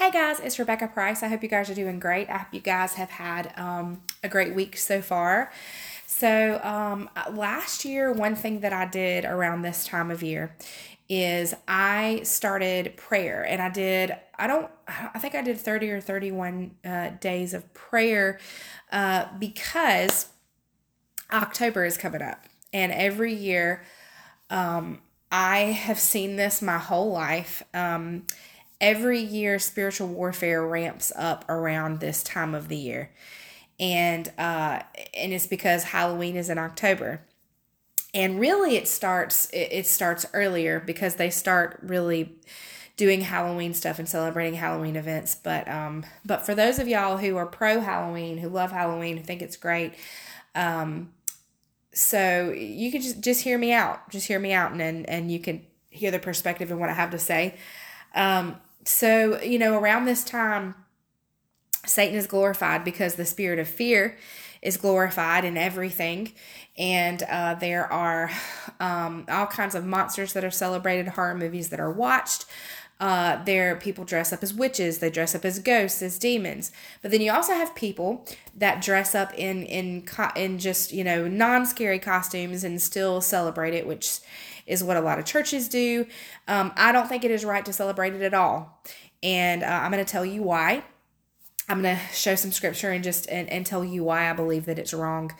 Hey guys, it's Rebecca Price. I hope you guys are doing great. I hope you guys have had um, a great week so far. So, um, last year, one thing that I did around this time of year is I started prayer and I did, I don't, I think I did 30 or 31 uh, days of prayer uh, because October is coming up. And every year, um, I have seen this my whole life. Um, every year spiritual warfare ramps up around this time of the year. And uh and it's because halloween is in october. And really it starts it, starts earlier because they start really doing halloween stuff and celebrating halloween events. But um but for those of y'all who are pro halloween who love halloween who think it's great um so you can just just hear me out just hear me out and and, and you can hear the perspective and what i have to say. Um so, you know, around this time, Satan is glorified because the spirit of fear is glorified in everything. And uh, there are um, all kinds of monsters that are celebrated, horror movies that are watched. Uh, there, people dress up as witches. They dress up as ghosts, as demons. But then you also have people that dress up in in in just you know non scary costumes and still celebrate it, which is what a lot of churches do. Um, I don't think it is right to celebrate it at all. And uh, I'm going to tell you why. I'm going to show some scripture and just and, and tell you why I believe that it's wrong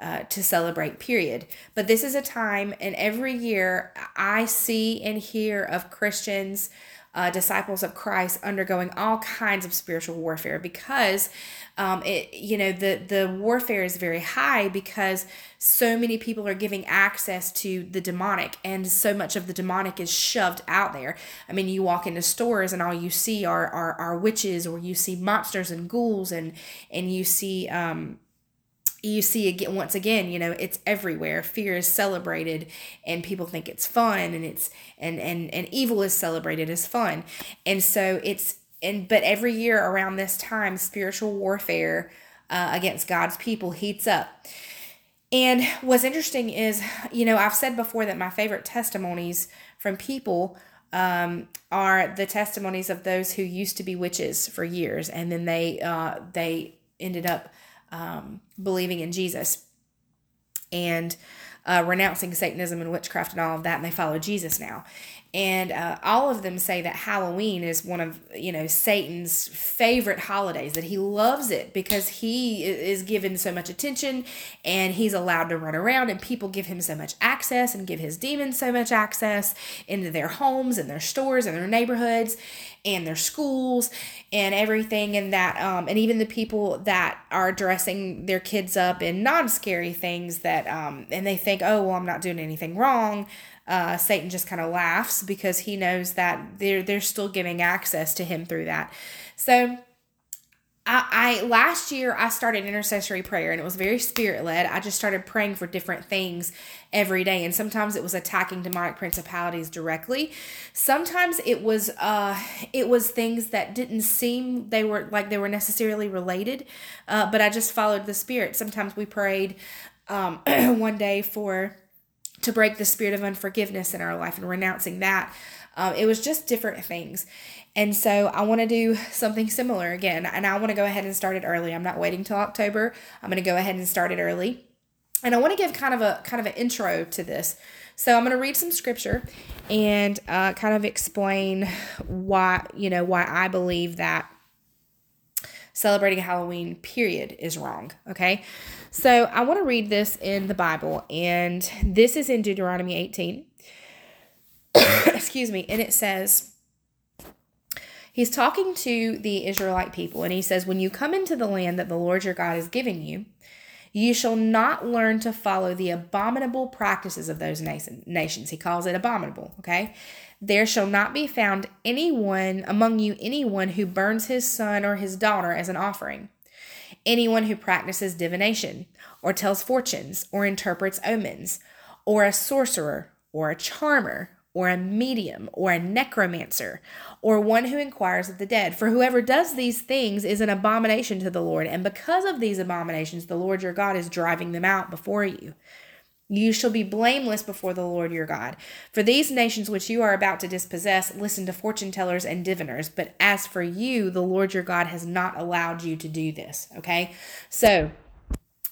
uh, to celebrate, period. But this is a time, and every year I see and hear of Christians uh, disciples of Christ undergoing all kinds of spiritual warfare because um, it you know the the warfare is very high because so many people are giving access to the demonic and so much of the demonic is shoved out there. I mean, you walk into stores and all you see are are, are witches or you see monsters and ghouls and and you see um you see again once again you know it's everywhere. Fear is celebrated and people think it's fun and it's and and and evil is celebrated as fun. And so it's and but every year around this time spiritual warfare uh, against god's people heats up. And what's interesting is you know i've said before that my favorite testimonies from people um, are the testimonies of those who used to be witches for years and then they uh, they ended up um, believing in Jesus and uh, renouncing Satanism and witchcraft and all of that, and they follow Jesus now and uh, all of them say that Halloween is one of you know Satan's favorite holidays that he loves it because he is given so much attention and he's allowed to run around and people give him so much access and give his demons so much access into their homes and their stores and their neighborhoods and their schools and everything. And that um, and even the people that are dressing their kids up in non-scary things that um, and they think oh well i'm not doing anything wrong uh, Satan just kind of laughs because he knows that they're they're still giving access to him through that. So I, I last year I started intercessory prayer and it was very spirit led. I just started praying for different things every day, and sometimes it was attacking demonic principalities directly. Sometimes it was uh it was things that didn't seem they were like they were necessarily related, uh, but I just followed the spirit. Sometimes we prayed um, one day for to break the spirit of unforgiveness in our life and renouncing that. Um, it was just different things. And so I want to do something similar again. And I want to go ahead and start it early. I'm not waiting till October. I'm going to go ahead and start it early. And I want to give kind of a kind of an intro to this. So I'm going to read some scripture and uh, kind of explain why you know why I believe that celebrating Halloween period is wrong. Okay, so I want to read this in the Bible, and this is in Deuteronomy 18. Excuse me, and it says, He's talking to the Israelite people, and he says, When you come into the land that the Lord your God has given you, you shall not learn to follow the abominable practices of those nations. He calls it abominable, okay? There shall not be found anyone among you, anyone who burns his son or his daughter as an offering anyone who practices divination, or tells fortunes, or interprets omens, or a sorcerer, or a charmer, or a medium, or a necromancer, or one who inquires of the dead. For whoever does these things is an abomination to the Lord, and because of these abominations, the Lord your God is driving them out before you. You shall be blameless before the Lord your God. For these nations which you are about to dispossess listen to fortune tellers and diviners, but as for you, the Lord your God has not allowed you to do this. Okay? So,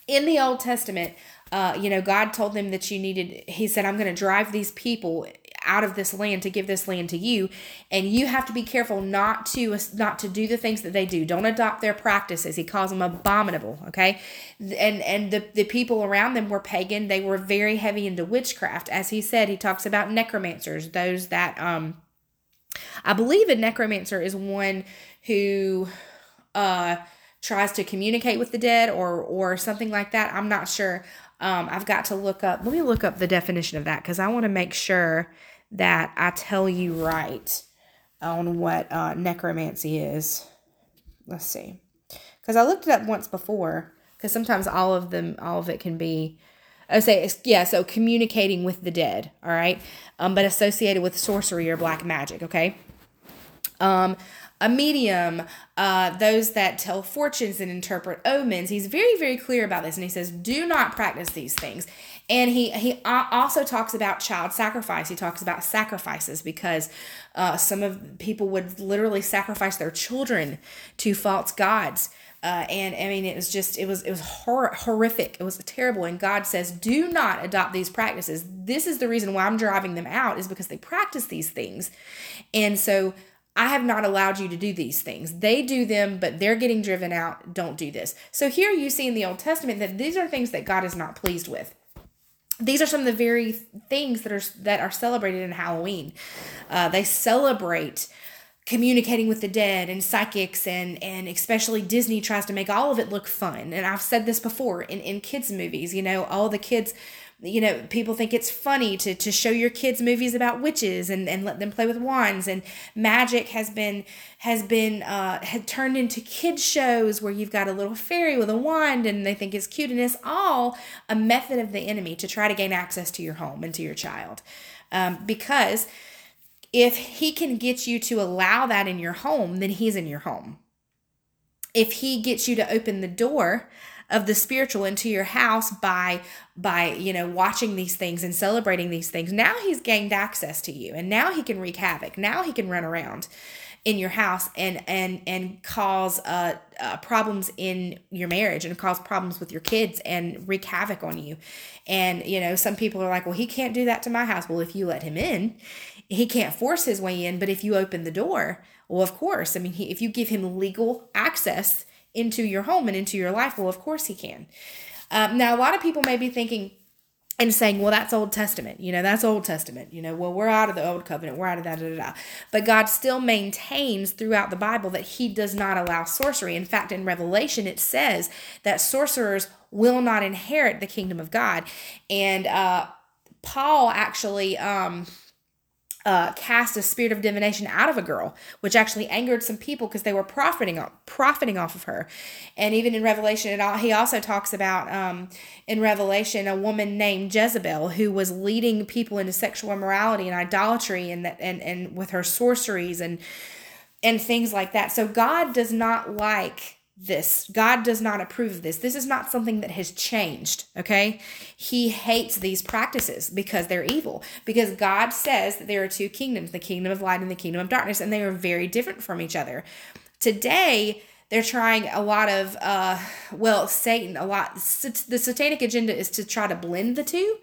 in the Old Testament, uh, you know, God told them that you needed, He said, I'm going to drive these people out of this land to give this land to you. And you have to be careful not to not to do the things that they do. Don't adopt their practices. He calls them abominable okay? And and the, the people around them were pagan. They were very heavy into witchcraft. As he said he talks about necromancers those that um i believe a necromancer is one who uh tries to communicate with the dead or or something like that. I'm not sure. Um, I've got to look up, let me look up the definition of that because I want to make sure that I tell you right on what uh, necromancy is. Let's see. Because I looked it up once before, because sometimes all of them, all of it can be, I say, yeah, so communicating with the dead, all right, um, but associated with sorcery or black magic, okay? Um, a medium, uh, those that tell fortunes and interpret omens. He's very, very clear about this, and he says, "Do not practice these things." And he he also talks about child sacrifice. He talks about sacrifices because uh, some of people would literally sacrifice their children to false gods. Uh, and I mean, it was just it was it was hor- horrific. It was terrible. And God says, do not adopt these practices. This is the reason why I'm driving them out is because they practice these things, and so I have not allowed you to do these things. They do them, but they're getting driven out. Don't do this. So here you see in the Old Testament that these are things that God is not pleased with. These are some of the very things that are that are celebrated in Halloween. Uh, they celebrate communicating with the dead and psychics and and especially Disney tries to make all of it look fun. And I've said this before in in kids movies, you know, all the kids you know people think it's funny to to show your kids movies about witches and and let them play with wands. And magic has been has been uh had turned into kids shows where you've got a little fairy with a wand and they think it's cute. And it's all a method of the enemy to try to gain access to your home and to your child. Um, because if he can get you to allow that in your home then he's in your home. If he gets you to open the door of the spiritual into your house by by you know watching these things and celebrating these things. Now he's gained access to you and now he can wreak havoc. Now he can run around in your house and and and cause uh, uh, problems in your marriage and cause problems with your kids and wreak havoc on you. And you know some people are like well he can't do that to my house. Well if you let him in he can't force his way in. But if you open the door well of course. I mean he, if you give him legal access into your home and into your life? Well, of course he can. Um, now, a lot of people may be thinking and saying, well, that's Old Testament. You know, that's Old Testament. You know, well, we're out of the Old Covenant. We're out of that. Da, da, da. But God still maintains throughout the Bible that He does not allow sorcery. In fact, in Revelation, it says that sorcerers will not inherit the kingdom of God. And uh, Paul actually. Um, uh, cast a spirit of divination out of a girl, which actually angered some people because they were profiting profiting off of her. And even in Revelation, all, he also talks about um, in Revelation a woman named Jezebel who was leading people into sexual immorality and idolatry and that and and with her sorceries and and things like that. So God does not like this. God does not approve of this. This is not something that has changed, okay? He hates these practices because they're evil. Because God says that there are two kingdoms, the kingdom of light and the kingdom of darkness, and they are very different from each other. Today, they're trying a lot of uh well satan a lot the satanic agenda is to try to blend the two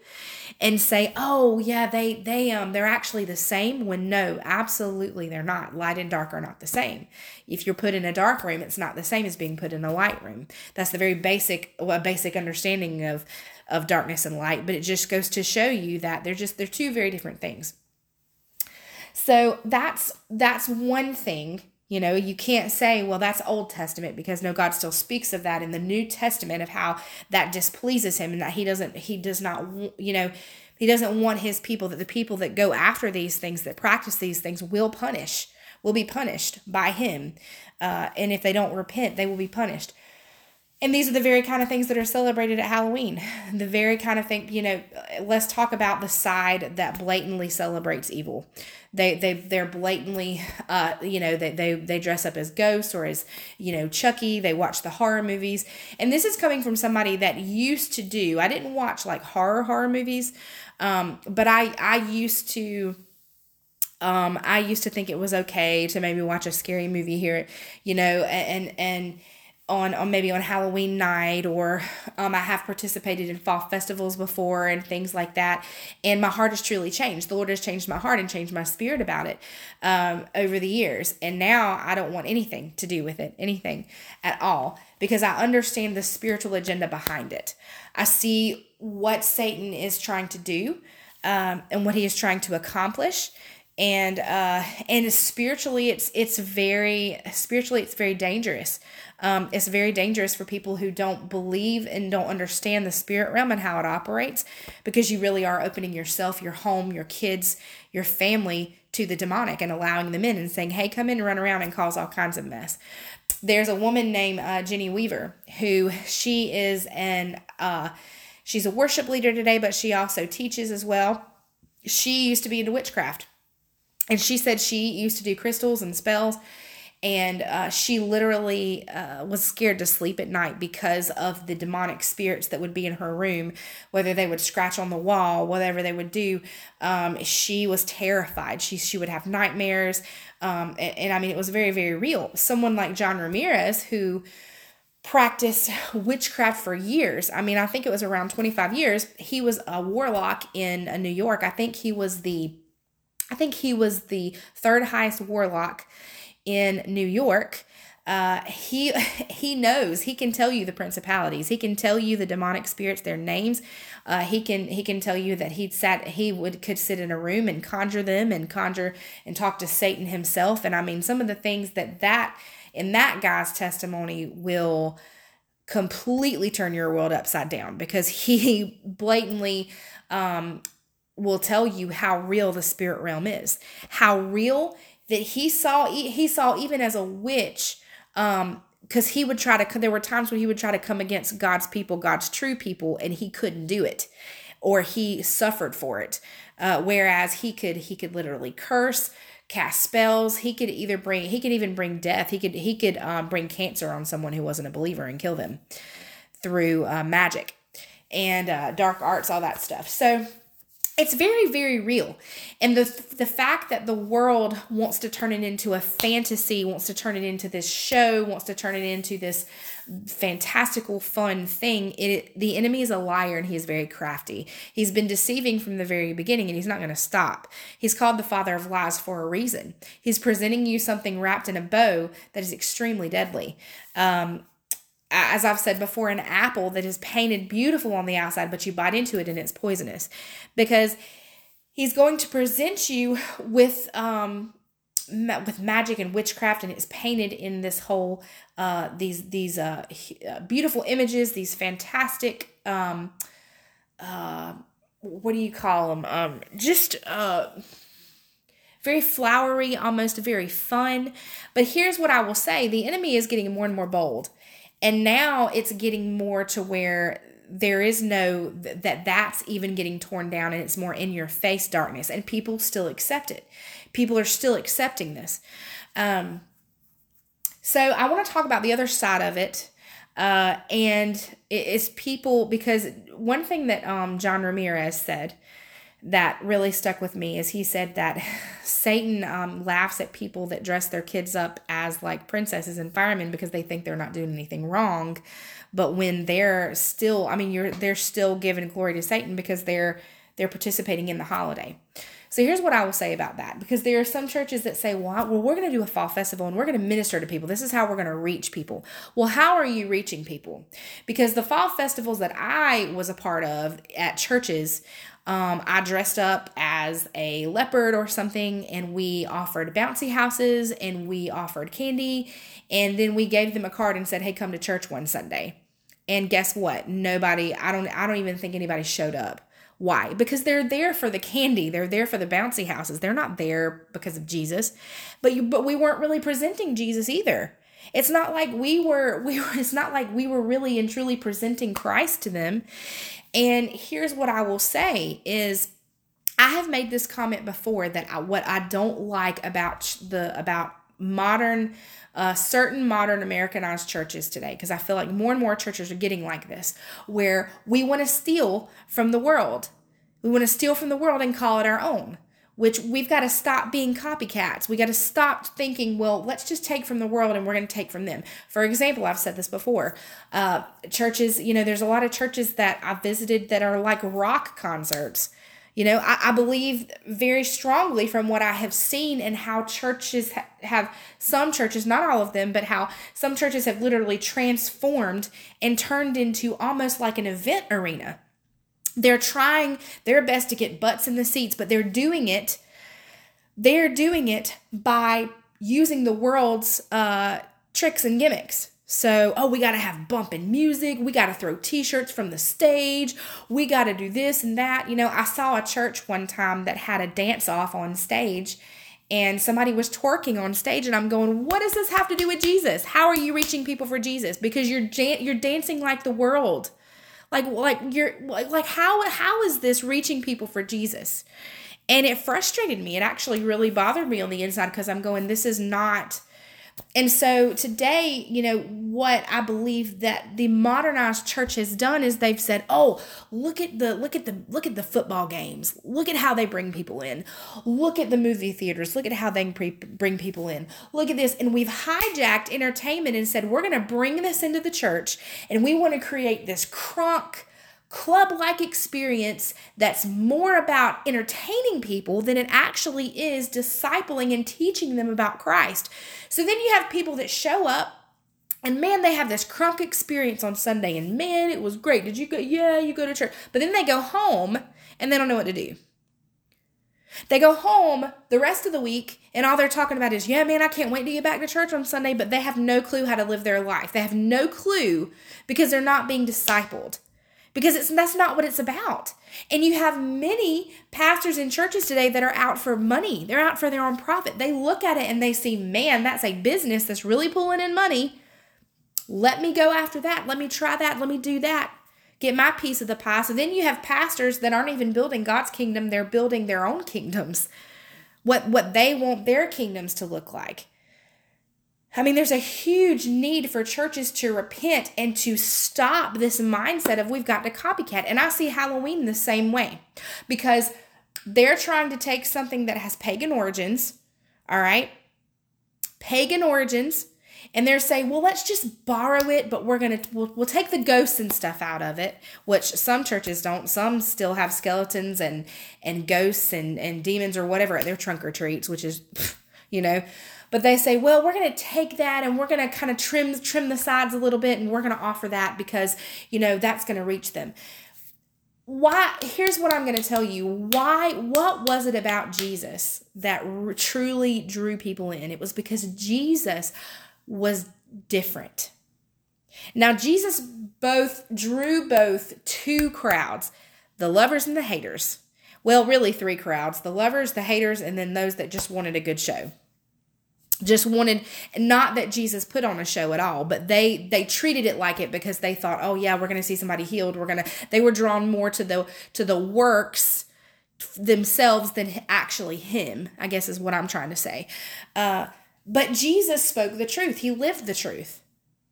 and say, "Oh, yeah, they they um they're actually the same." When no, absolutely they're not. Light and dark are not the same. If you're put in a dark room, it's not the same as being put in a light room. That's the very basic well, basic understanding of of darkness and light, but it just goes to show you that they're just they're two very different things. So that's that's one thing you know, you can't say, well, that's Old Testament because no, God still speaks of that in the New Testament of how that displeases him and that he doesn't, he does not, you know, he doesn't want his people, that the people that go after these things, that practice these things, will punish, will be punished by him. Uh, and if they don't repent, they will be punished. And these are the very kind of things that are celebrated at Halloween. The very kind of thing, you know, let's talk about the side that blatantly celebrates evil. They they they're blatantly uh you know, they they they dress up as ghosts or as, you know, Chucky, they watch the horror movies. And this is coming from somebody that used to do. I didn't watch like horror horror movies. Um but I I used to um, I used to think it was okay to maybe watch a scary movie here, you know, and and on, on maybe on Halloween night or um, I have participated in fall festivals before and things like that. And my heart has truly changed. The Lord has changed my heart and changed my spirit about it um, over the years. And now I don't want anything to do with it, anything at all, because I understand the spiritual agenda behind it. I see what Satan is trying to do um, and what he is trying to accomplish and uh and spiritually it's it's very spiritually it's very dangerous. Um it's very dangerous for people who don't believe and don't understand the spirit realm and how it operates because you really are opening yourself your home your kids your family to the demonic and allowing them in and saying hey come in and run around and cause all kinds of mess. There's a woman named uh, jenny weaver who she is an uh she's a worship leader today but she also teaches as well. She used to be into witchcraft and she said she used to do crystals and spells and uh, she literally uh, was scared to sleep at night because of the demonic spirits that would be in her room whether they would scratch on the wall whatever they would do um, she was terrified she, she would have nightmares um, and, and i mean it was very very real someone like john ramirez who practiced witchcraft for years. I mean, I think it was around 25 years. He was a warlock in uh, New York. I think he was the I think he was the third highest warlock in New York. Uh, he he knows he can tell you the principalities. He can tell you the demonic spirits, their names. Uh, he can he can tell you that he'd sat he would could sit in a room and conjure them and conjure and talk to Satan himself. And I mean, some of the things that that in that guy's testimony will completely turn your world upside down because he blatantly um, will tell you how real the spirit realm is how real that he saw he saw even as a witch um because he would try to there were times when he would try to come against god's people god's true people and he couldn't do it or he suffered for it uh, whereas he could he could literally curse cast spells he could either bring he could even bring death he could he could um, bring cancer on someone who wasn't a believer and kill them through uh, magic and uh, dark arts all that stuff. So it's very very real. And the the fact that the world wants to turn it into a fantasy wants to turn it into this show wants to turn it into this fantastical fun thing it the enemy is a liar and he is very crafty. He's been deceiving from the very beginning and he's not going to stop. He's called the father of lies for a reason. He's presenting you something wrapped in a bow that is extremely deadly. Um, as I've said before, an apple that is painted beautiful on the outside, but you bite into it and it's poisonous. Because he's going to present you with um with magic and witchcraft and it's painted in this whole uh these these uh, uh beautiful images these fantastic um uh what do you call them um just uh very flowery almost very fun. But here's what i will say. The enemy is getting more and more bold and now it's getting more to where there is no that that's even getting torn down and it's more in your face darkness and people still accept it. People are still accepting this. Um, so i want to talk about the other side of it uh, and it's people because one thing that um, john ramirez said that really stuck with me is he said that Satan um, laughs at people that dress their kids up as like princesses and firemen because they think they're not doing anything wrong. But when they're still, I mean, you're they're still giving glory to Satan because they're they're participating in the holiday. So here's what I will say about that because there are some churches that say, well, well we're going to do a fall festival and we're going to minister to people. This is how we're going to reach people. Well, how are you reaching people? Because the fall festivals that I was a part of at churches, um, I dressed up as a leopard or something, and we offered bouncy houses and we offered candy, and then we gave them a card and said, "Hey, come to church one Sunday." And guess what? Nobody. I don't. I don't even think anybody showed up. Why? Because they're there for the candy. They're there for the bouncy houses. They're not there because of Jesus. But you, but we weren't really presenting Jesus either. It's not like we were we were it's not like we were really and truly presenting Christ to them. And here's what I will say is I have made this comment before that I, what I don't like about the about modern uh, certain modern Americanized churches today, because I feel like more and more churches are getting like this, where we want to steal from the world. We want to steal from the world and call it our own which we've got to stop being copycats. We got to stop thinking, well, let's just take from the world and we're going to take from them. For example, I've said this before. Uh, churches, you know, there's a lot of churches that I've visited that are like rock concerts. You know, I, I believe very strongly from what I have seen and how churches ha- have, some churches, not all of them, but how some churches have literally transformed and turned into almost like an event arena they're trying their best to get butts in the seats, but they're doing it. They're doing it by using the world's uh, tricks and gimmicks. So, oh, we got to have bumping music. We got to throw t shirts from the stage. We got to do this and that. You know, I saw a church one time that had a dance off on stage and somebody was twerking on stage and I'm going, "What does this have to do with Jesus? How are you reaching people for Jesus? Because you're you're dancing like the world." Like like you're like how how is this reaching people for Jesus? And it frustrated me. It actually really bothered me on the inside because I'm going, this is not and so today, you know, what I believe that the modernized church has done is they've said, "Oh, look at the look at the look at the football games. Look at how they bring people in. Look at the movie theaters. Look at how they bring people in. Look at this." And we've hijacked entertainment and said, "We're going to bring this into the church and we want to create this crunk club like experience that's more about entertaining people than it actually is discipling and teaching them about Christ. So then you have people that show up and man, they have this crunk experience on Sunday, and man, it was great. Did you go? Yeah, you go to church. But then they go home and they don't know what to do. They go home the rest of the week, and all they're talking about is, yeah, man, I can't wait to get back to church on Sunday, but they have no clue how to live their life. They have no clue because they're not being discipled because it's that's not what it's about. And you have many pastors in churches today that are out for money. They're out for their own profit. They look at it and they see, man, that's a business that's really pulling in money. Let me go after that. Let me try that. Let me do that. Get my piece of the pie. So then you have pastors that aren't even building God's kingdom, they're building their own kingdoms. What what they want their kingdoms to look like. I mean, there's a huge need for churches to repent and to stop this mindset of we've got to copycat. And I see Halloween the same way because they're trying to take something that has pagan origins, all right? Pagan origins, and they're saying, well, let's just borrow it, but we're gonna we'll, we'll take the ghosts and stuff out of it, which some churches don't. Some still have skeletons and and ghosts and and demons or whatever at their trunk or treats, which is, you know. But they say, well, we're going to take that and we're going to kind of trim trim the sides a little bit and we're going to offer that because, you know, that's going to reach them. Why here's what I'm going to tell you. Why what was it about Jesus that r- truly drew people in? It was because Jesus was different. Now Jesus both drew both two crowds, the lovers and the haters. Well, really three crowds, the lovers, the haters, and then those that just wanted a good show just wanted not that Jesus put on a show at all, but they they treated it like it because they thought, "Oh yeah, we're going to see somebody healed. We're going to they were drawn more to the to the works themselves than actually him, I guess is what I'm trying to say. Uh, but Jesus spoke the truth. He lived the truth.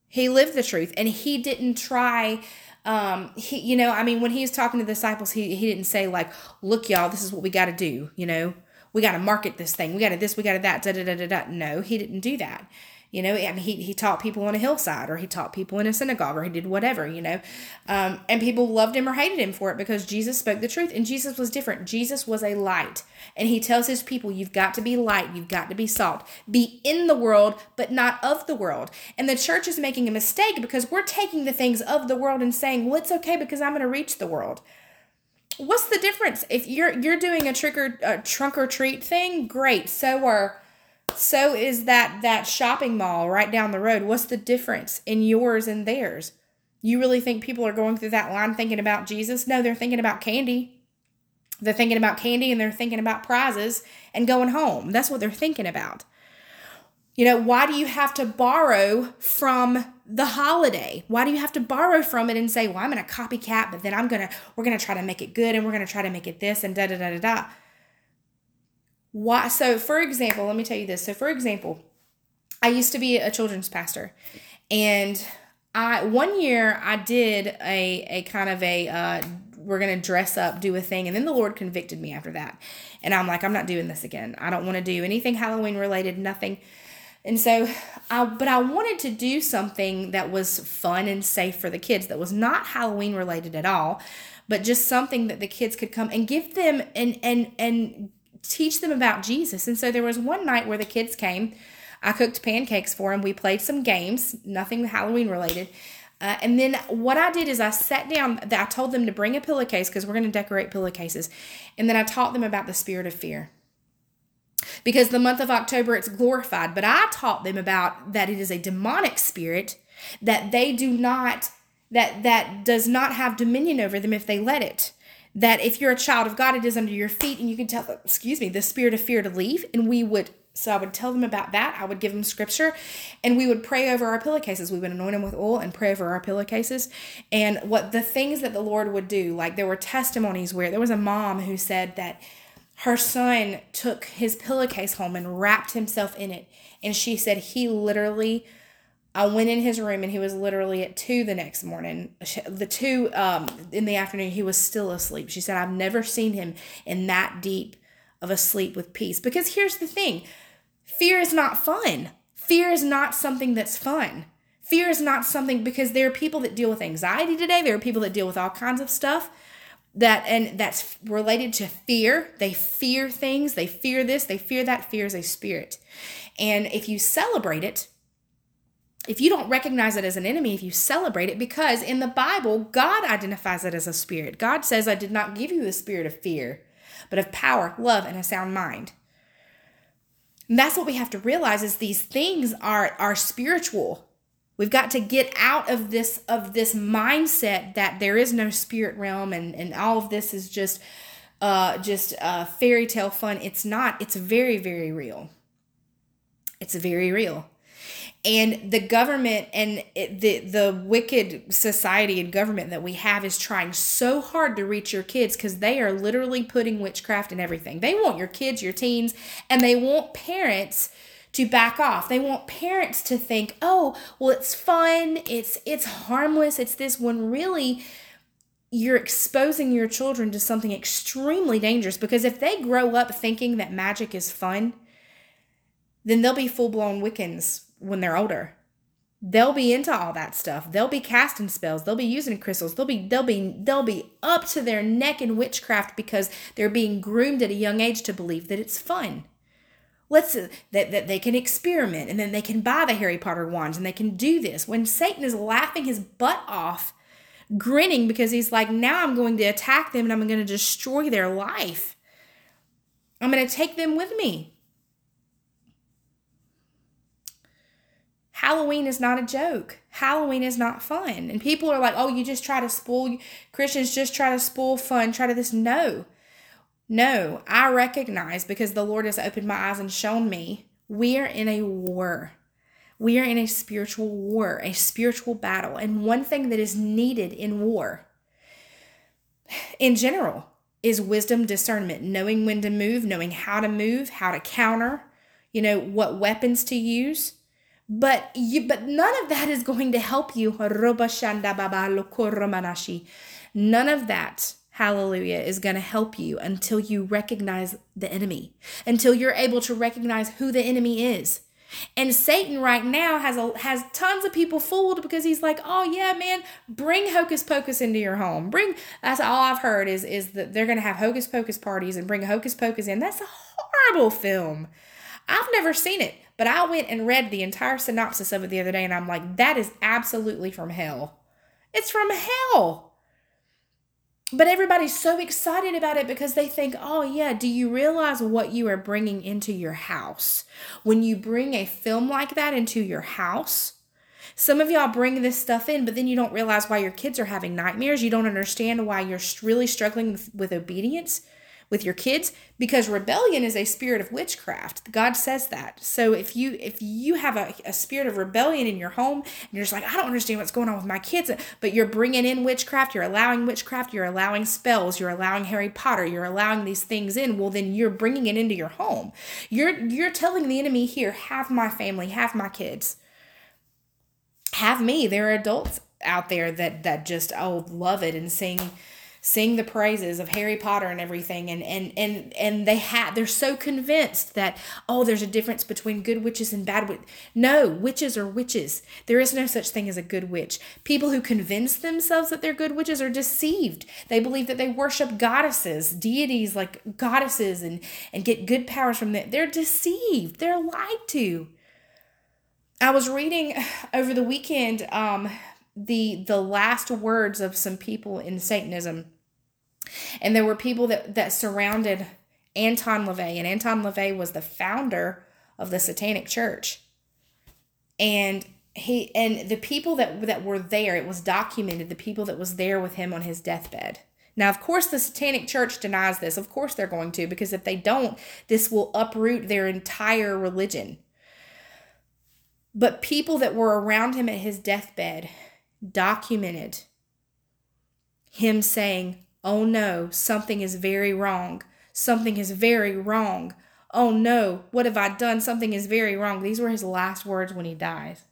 He lived the truth and he didn't try um he you know, I mean when he was talking to the disciples, he he didn't say like, "Look y'all, this is what we got to do," you know we got to market this thing. We got to this, we got to that, da, da, da, da, da. No, he didn't do that. You know, and he, he taught people on a hillside or he taught people in a synagogue or he did whatever, you know. Um, and people loved him or hated him for it because Jesus spoke the truth and Jesus was different. Jesus was a light. And he tells his people, you've got to be light, you've got to be salt. Be in the world, but not of the world. And the church is making a mistake because we're taking the things of the world and saying, well, it's okay because I'm going to reach the world what's the difference? If you're you're doing a trick or a trunk or treat thing great. So are so is that that shopping mall right down the road. What's the difference in yours and theirs? You really think people are going through that line thinking about jesus? No they're thinking about candy. They're thinking about candy and they're thinking about prizes and going home. That's what they're thinking about. You know, why do you have to borrow from the holiday? Why do you have to borrow from it and say, well, I'm going to copycat, but then I'm going to, we're going to try to make it good and we're going to try to make it this and da da da da da. Why? So, for example, let me tell you this. So, for example, I used to be a children's pastor and I, one year I did a, a kind of a, uh, we're going to dress up, do a thing. And then the Lord convicted me after that. And I'm like, I'm not doing this again. I don't want to do anything Halloween related, nothing. And so, I, but I wanted to do something that was fun and safe for the kids, that was not Halloween related at all, but just something that the kids could come and give them and, and, and teach them about Jesus. And so there was one night where the kids came. I cooked pancakes for them. We played some games, nothing Halloween related. Uh, and then what I did is I sat down, I told them to bring a pillowcase because we're going to decorate pillowcases. And then I taught them about the spirit of fear. Because the month of October it's glorified, but I taught them about that it is a demonic spirit that they do not that that does not have dominion over them if they let it that if you're a child of God, it is under your feet, and you can tell, excuse me, the spirit of fear to leave. And we would so I would tell them about that. I would give them scripture and we would pray over our pillowcases. We would anoint them with oil and pray over our pillowcases. And what the things that the Lord would do, like there were testimonies where there was a mom who said that her son took his pillowcase home and wrapped himself in it. And she said he literally, I went in his room and he was literally at two the next morning. The two um, in the afternoon, he was still asleep. She said, I've never seen him in that deep of a sleep with peace. Because here's the thing Fear is not fun. Fear is not something that's fun. Fear is not something because there are people that deal with anxiety today. There are people that deal with all kinds of stuff that and that's related to fear. They fear things, they fear this, they fear that. Fear is a spirit. And if you celebrate it, if you don't recognize it as an enemy, if you celebrate it, because in the Bible, God identifies it as a spirit. God says, I did not give you the spirit of fear, but of power, love, and a sound mind. And that's what we have to realize is these things are are spiritual. We've got to get out of this of this mindset that there is no spirit realm and and all of this is just uh just uh fairy tale fun. It's not. It's very very real. It's very real and the government and it, the the wicked society and government that we have is trying so hard to reach your kids because they are literally putting witchcraft in everything they want your kids your teens and they want parents to back off they want parents to think oh well it's fun it's it's harmless it's this when really you're exposing your children to something extremely dangerous because if they grow up thinking that magic is fun then they'll be full-blown wiccans when they're older. They'll be into all that stuff. They'll be casting spells. They'll be using crystals. They'll be they'll be they'll be up to their neck in witchcraft because they're being groomed at a young age to believe that it's fun. Let's uh, that, that they can experiment and then they can buy the Harry Potter wands and they can do this. When Satan is laughing his butt off, grinning because he's like, now I'm going to attack them and I'm going to destroy their life. I'm going to take them with me. Halloween is not a joke. Halloween is not fun. And people are like, oh, you just try to spoil, Christians just try to spoil fun, try to this. No, no, I recognize because the Lord has opened my eyes and shown me we are in a war. We are in a spiritual war, a spiritual battle. And one thing that is needed in war in general is wisdom discernment, knowing when to move, knowing how to move, how to counter, you know, what weapons to use but you but none of that is going to help you none of that hallelujah is going to help you until you recognize the enemy until you're able to recognize who the enemy is and Satan right now has a, has tons of people fooled because he's like, oh yeah, man, bring hocus pocus into your home. Bring that's all I've heard is is that they're gonna have hocus pocus parties and bring hocus pocus in. That's a horrible film. I've never seen it, but I went and read the entire synopsis of it the other day and I'm like, that is absolutely from hell. It's from hell. But everybody's so excited about it because they think, oh, yeah, do you realize what you are bringing into your house? When you bring a film like that into your house, some of y'all bring this stuff in, but then you don't realize why your kids are having nightmares. You don't understand why you're really struggling with, obedience with your kids because rebellion is a spirit of witchcraft. God says that. So if you if you have a, a spirit of rebellion in your home and you're just like i don't understand what's going on with my kids but you're bringing in witchcraft you're allowing witchcraft you're allowing spells you're allowing harry potter you're allowing these things in well then you're bringing it into your home. You're you're telling the enemy here have my family have my kids have me. There are adults out there that that just oh love it and sing sing the praises of Harry Potter and everything and and and and they have they're so convinced that oh there's a difference between good witches and bad witches. No, witches are witches. There is no such thing as a good witch. People who convince themselves that they're good witches are deceived. They believe that they worship goddesses, deities like goddesses and and get good powers from them. They're deceived. They're lied to. I was reading over the weekend um the the last words of some people in Satanism. And there were people that that surrounded Anton LaVey, and Anton LaVey was the founder of the Satanic Church. And he and the people that that were there, it was documented the people that was there with him on his deathbed. Now, of course, the Satanic Church denies this. Of course, they're going to, because if they don't, this will uproot their entire religion. But people that were around him at his deathbed documented him saying, Oh no, something is very wrong. Something is very wrong. Oh no, what have I done? Something is very wrong. These were his last words when he dies.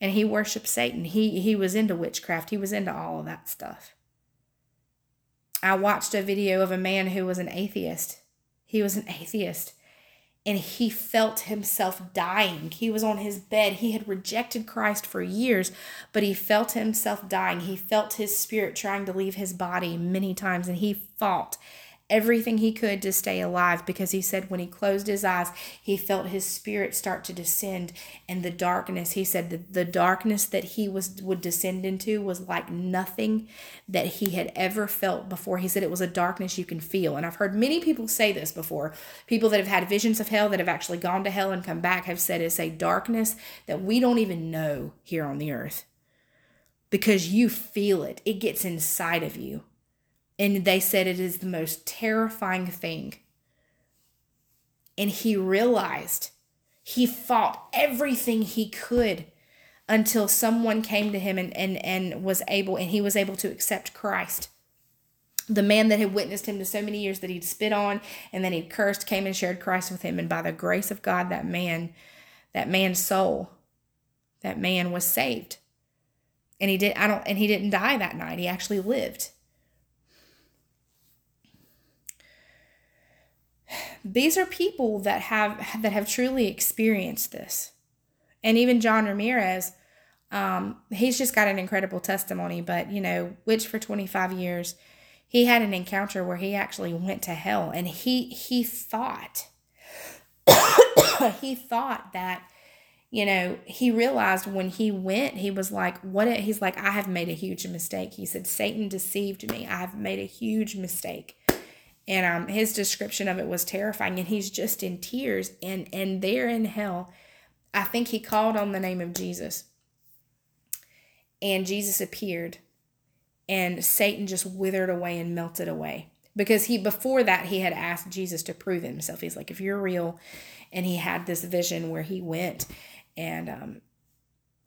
And he worshiped Satan. He he was into witchcraft. He was into all of that stuff. I watched a video of a man who was an atheist. He was an atheist and he felt himself dying. He was on his bed. He had rejected Christ for years, but he felt himself dying. He felt his spirit trying to leave his body many times, and he fought everything he could to stay alive because he said when he closed his eyes, he felt his spirit start to descend and the darkness. He said that the darkness that he was would descend into was like nothing that he had ever felt before. He said it was a darkness you can feel. And I've heard many people say this before. People that have had visions of hell that have actually gone to hell and come back have said it's a darkness that we don't even know here on the earth because you feel it. It gets inside of you. And they said it is the most terrifying thing. And he realized he fought everything he could until someone came to him and, and, and was able, and he was able to accept Christ. The man that had witnessed him to so many years that he'd spit on and then he'd cursed came and shared Christ with him. And by the grace of God, that man, that man's soul, that man was saved. And he did, I don't, and he didn't die that night. He actually lived. These are people that have that have truly experienced this. And even john ramirez um, he's just got an incredible testimony but you know which for 25 years he had an encounter where he actually went to hell and he he thought he thought that you know he realized when he went he was like what he's like i have made a huge mistake. He said satan deceived me. I have made a huge mistake and um, his description of it was terrifying and he's just in tears and and there in hell. I think he called on the name of jesus. And jesus appeared and satan just withered away and melted away. Because he before that he had asked jesus to prove himself. He's like if you're real and he had this vision where he went and um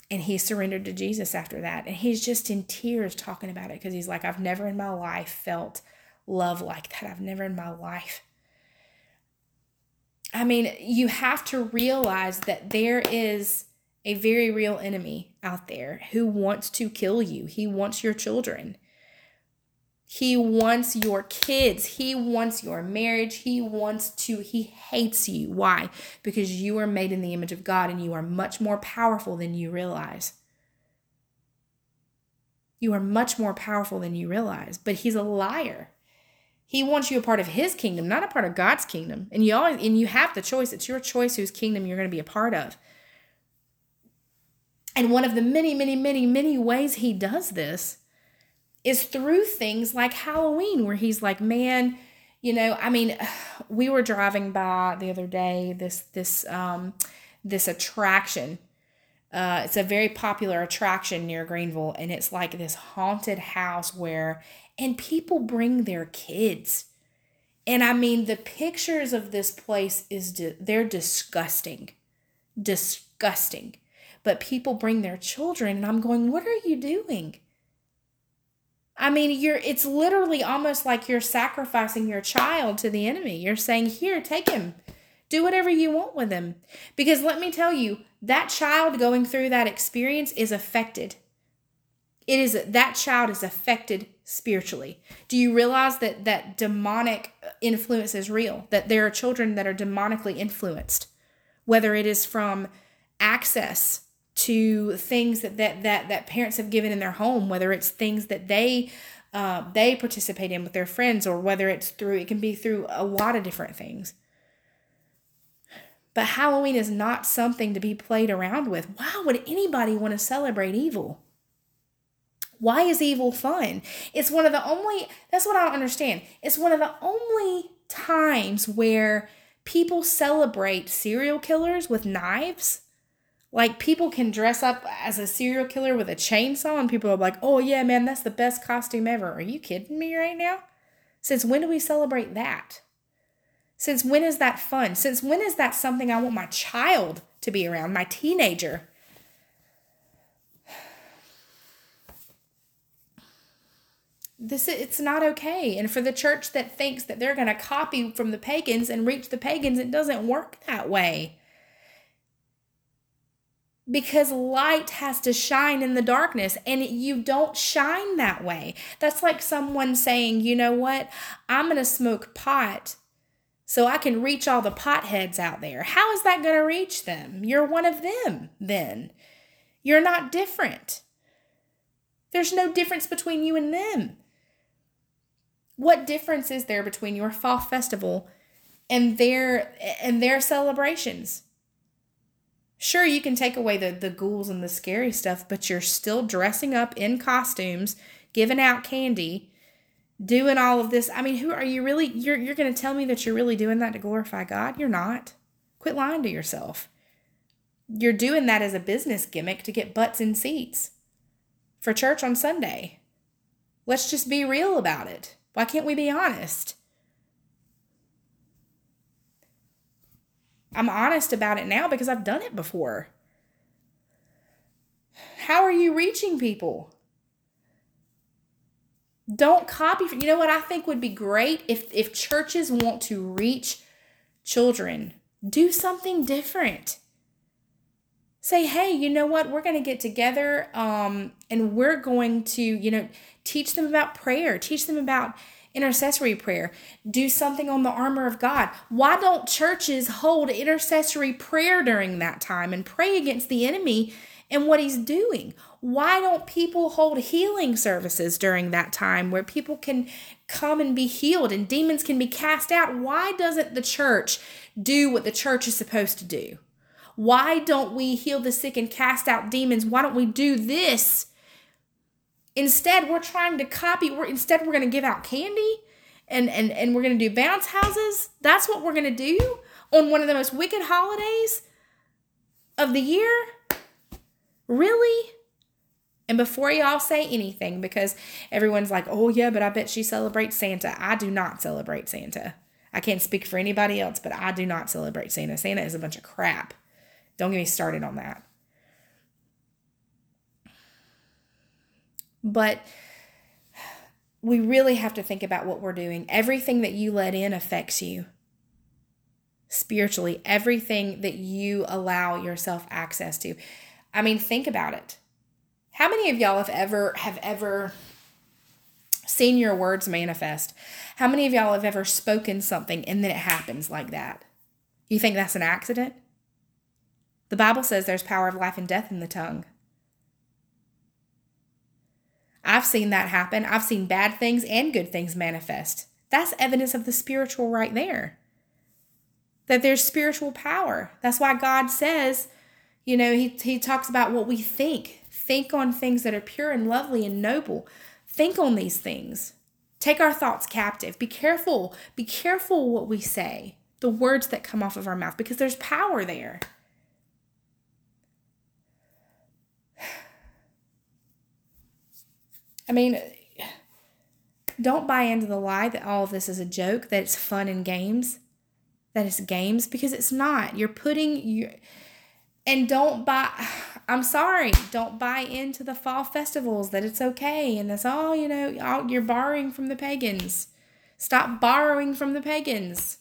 and he surrendered to jesus after that. And he's just in tears talking about it because he's like i've never in my life felt love like that. I've never in my life. I mean, you have to realize that there is a very real enemy out there who wants to kill you. He wants your children. He wants your kids. He wants your marriage. He wants to, he hates you. Why? Because you are made in the image of God and you are much more powerful than you realize. You are much more powerful than you realize, but he's a liar. He wants you a part of his kingdom, not a part of God's kingdom. And you always and you have the choice. It's your choice whose kingdom you're going to be a part of. And one of the many, many, many, many ways he does this is through things like Halloween, where he's like, man, you know, I mean, we were driving by the other day this this um this attraction Uh, it's a very popular attraction near Greenville, and it's like this haunted house where, and people bring their kids. And I mean, the pictures of this place is di- they're disgusting, disgusting. But people bring their children, and I'm going, what are you doing? I mean, you're it's literally almost like you're sacrificing your child to the enemy. You're saying, "Here, take him. Do whatever you want with him." Because let me tell you, that child going through that experience is affected. It is that child is affected spiritually. Do you realize that that demonic influence is real? That there are children that are demonically influenced, whether it is from access to things that that that, that parents have given in their home, whether it's things that they uh, they participate in with their friends, or whether it's through it can be through a lot of different things. But Halloween is not something to be played around with. Why would anybody want to celebrate evil? Why is evil fun? It's one of the only, that's what I don't understand. It's one of the only times where people celebrate serial killers with knives like people can dress up as a serial killer with a chainsaw and people are like, "Oh yeah, man, that's the best costume ever." Are you kidding me right now? Since when do we celebrate that? Since when is that fun? Since when is that something I want my child to be around, my teenager? This it's not okay. And for the church that thinks that they're going to copy from the pagans and reach the pagans, it doesn't work that way because light has to shine in the darkness and you don't shine that way. That's like someone saying, you know what, I'm going to smoke pot so I can reach all the potheads out there. How is that going to reach them? You're one of them then. You're not different. There's no difference between you and them. What difference is there between your fall festival and their and their celebrations? Sure, you can take away the, the ghouls and the scary stuff, but you're still dressing up in costumes, giving out candy, doing all of this. I mean, who are you really? You're, you're going to tell me that you're really doing that to glorify God? You're not. Quit lying to yourself. You're doing that as a business gimmick to get butts in seats for church on Sunday. Let's just be real about it. Why can't we be honest? I'm honest about it now because I've done it before. How are you reaching people? Don't copy. You know what I think would be great if if churches want to reach children, do something different. Say, hey, you know what? We're going to get together um, and we're going to, you know, teach them about prayer, teach them about intercessory prayer. Do something on the armor of God. Why don't churches hold intercessory prayer during that time and pray against the enemy and what he's doing? Why don't people hold healing services during that time where people can come and be healed and demons can be cast out? Why doesn't the church do what the church is supposed to do? Why don't we heal the sick and cast out demons? Why don't we do this Instead, we're trying to copy. We're instead we're going to give out candy, and and and we're going to do bounce houses. That's what we're going to do on one of the most wicked holidays of the year. Really? And before y'all say anything, because everyone's like, oh, yeah, but I bet she celebrates Santa. I do not celebrate Santa. I can't speak for anybody else, but I do not celebrate Santa. Santa is a bunch of crap. Don't get me started on that. But we really have to think about what we're doing. Everything that you let in affects you spiritually, everything that you allow yourself access to. I mean, think about it. How many of y'all have ever have ever seen your words manifest? How many of y'all have ever spoken something and then it happens like that? You think that's an accident? The Bible says there's power of life and death in the tongue. I've seen that happen. I've seen bad things and good things manifest. That's evidence of the spiritual right there. That there's spiritual power. That's why God says, you know, he, he talks about what we think. Think on things that are pure and lovely and noble. Think on these things. Take our thoughts captive. Be careful. Be careful what we say, the words that come off of our mouth, because there's power there. I mean, don't buy into the lie that all of this is a joke, that it's fun and games, that it's games, because it's not. You're putting you and don't buy I'm sorry, don't buy into the fall festivals that it's okay and that's all, you know, all, you're borrowing from the pagans. Stop borrowing from the pagans.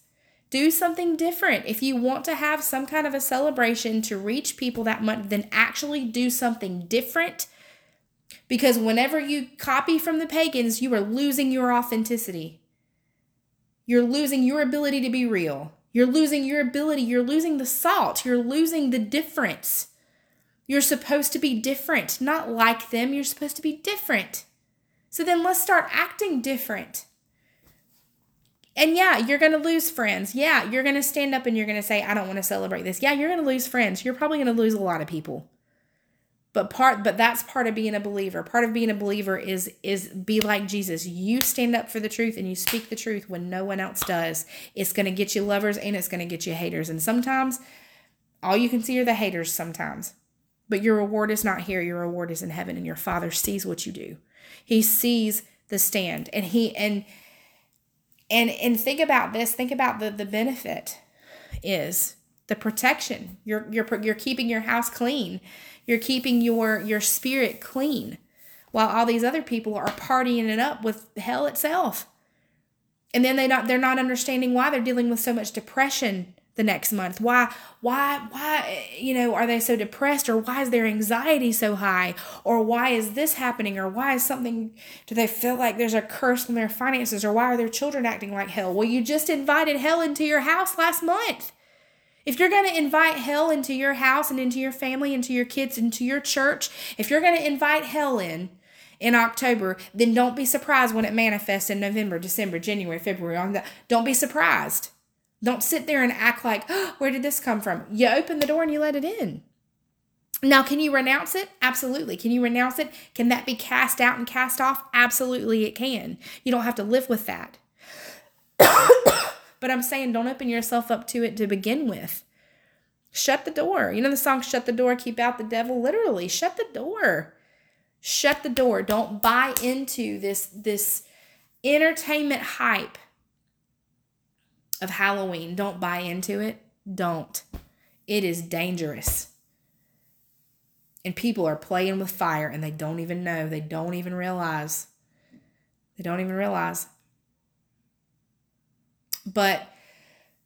Do something different. If you want to have some kind of a celebration to reach people that month, then actually do something different because whenever you copy from the pagans, you are losing your authenticity. You're losing your ability to be real. You're losing your ability. You're losing the salt. You're losing the difference. You're supposed to be different, not like them. You're supposed to be different. So then let's start acting different. And yeah, you're going to lose friends. Yeah, you're going to stand up and you're going to say, I don't want to celebrate this. Yeah, you're going to lose friends. You're probably going to lose a lot of people but part but that's part of being a believer. Part of being a believer is is be like jesus. You stand up for the truth and you speak the truth when no one else does. It's going to get you lovers and it's going to get you haters. And sometimes all you can see are the haters sometimes but your reward is not here. Your reward is in heaven and your father sees what you do. He sees the stand and he and and and think about this. Think about the the benefit is the protection you're you're you're keeping your house clean you're keeping your your spirit clean while all these other people are partying it up with hell itself. And then they not they're not understanding why they're dealing with so much depression the next month. Why why why you know are they so depressed or why is their anxiety so high or why is this happening or why is something do they feel like there's a curse on their finances or why are their children acting like hell? Well, you just invited hell into your house last month. If you're going to invite hell into your house and into your family, into your kids, into your church, if you're going to invite hell in in October, then don't be surprised when it manifests in November, December, January, February. Don't be surprised. Don't sit there and act like, oh, where did this come from? You open the door and you let it in. Now, can you renounce it? Absolutely. Can you renounce it? Can that be cast out and cast off? Absolutely, it can. You don't have to live with that. But I'm saying don't open yourself up to it to begin with. Shut the door. You know the song Shut the Door, Keep Out the Devil? Literally, shut the door. Shut the door. Don't buy into this this entertainment hype of Halloween. Don't buy into it. Don't. It is dangerous. And people are playing with fire and they don't even know. They don't even realize. They don't even realize. But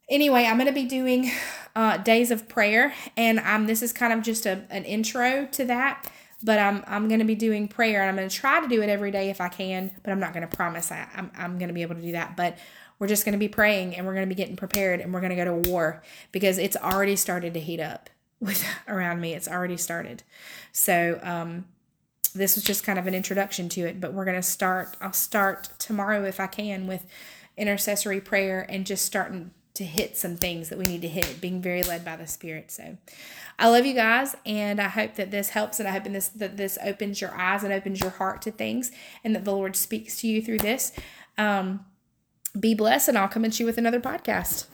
anyway, I'm going to be doing uh, days of prayer, and I'm this is kind of just a, an intro to that. But I'm, I'm going to be doing prayer, and I'm going to try to do it every day if I can, but I'm not going to promise that I'm, I'm going to be able to do that. But we're just going to be praying, and we're going to be getting prepared, and we're going to go to war because it's already started to heat up with around me. It's already started. So, um, this was just kind of an introduction to it, but we're going to start. I'll start tomorrow if I can with intercessory prayer and just starting to hit some things that we need to hit, being very led by the Spirit. So I love you guys and I hope that this helps and I hope this that this opens your eyes and opens your heart to things and that the Lord speaks to you through this. Um, be blessed and I'll come at you with another podcast.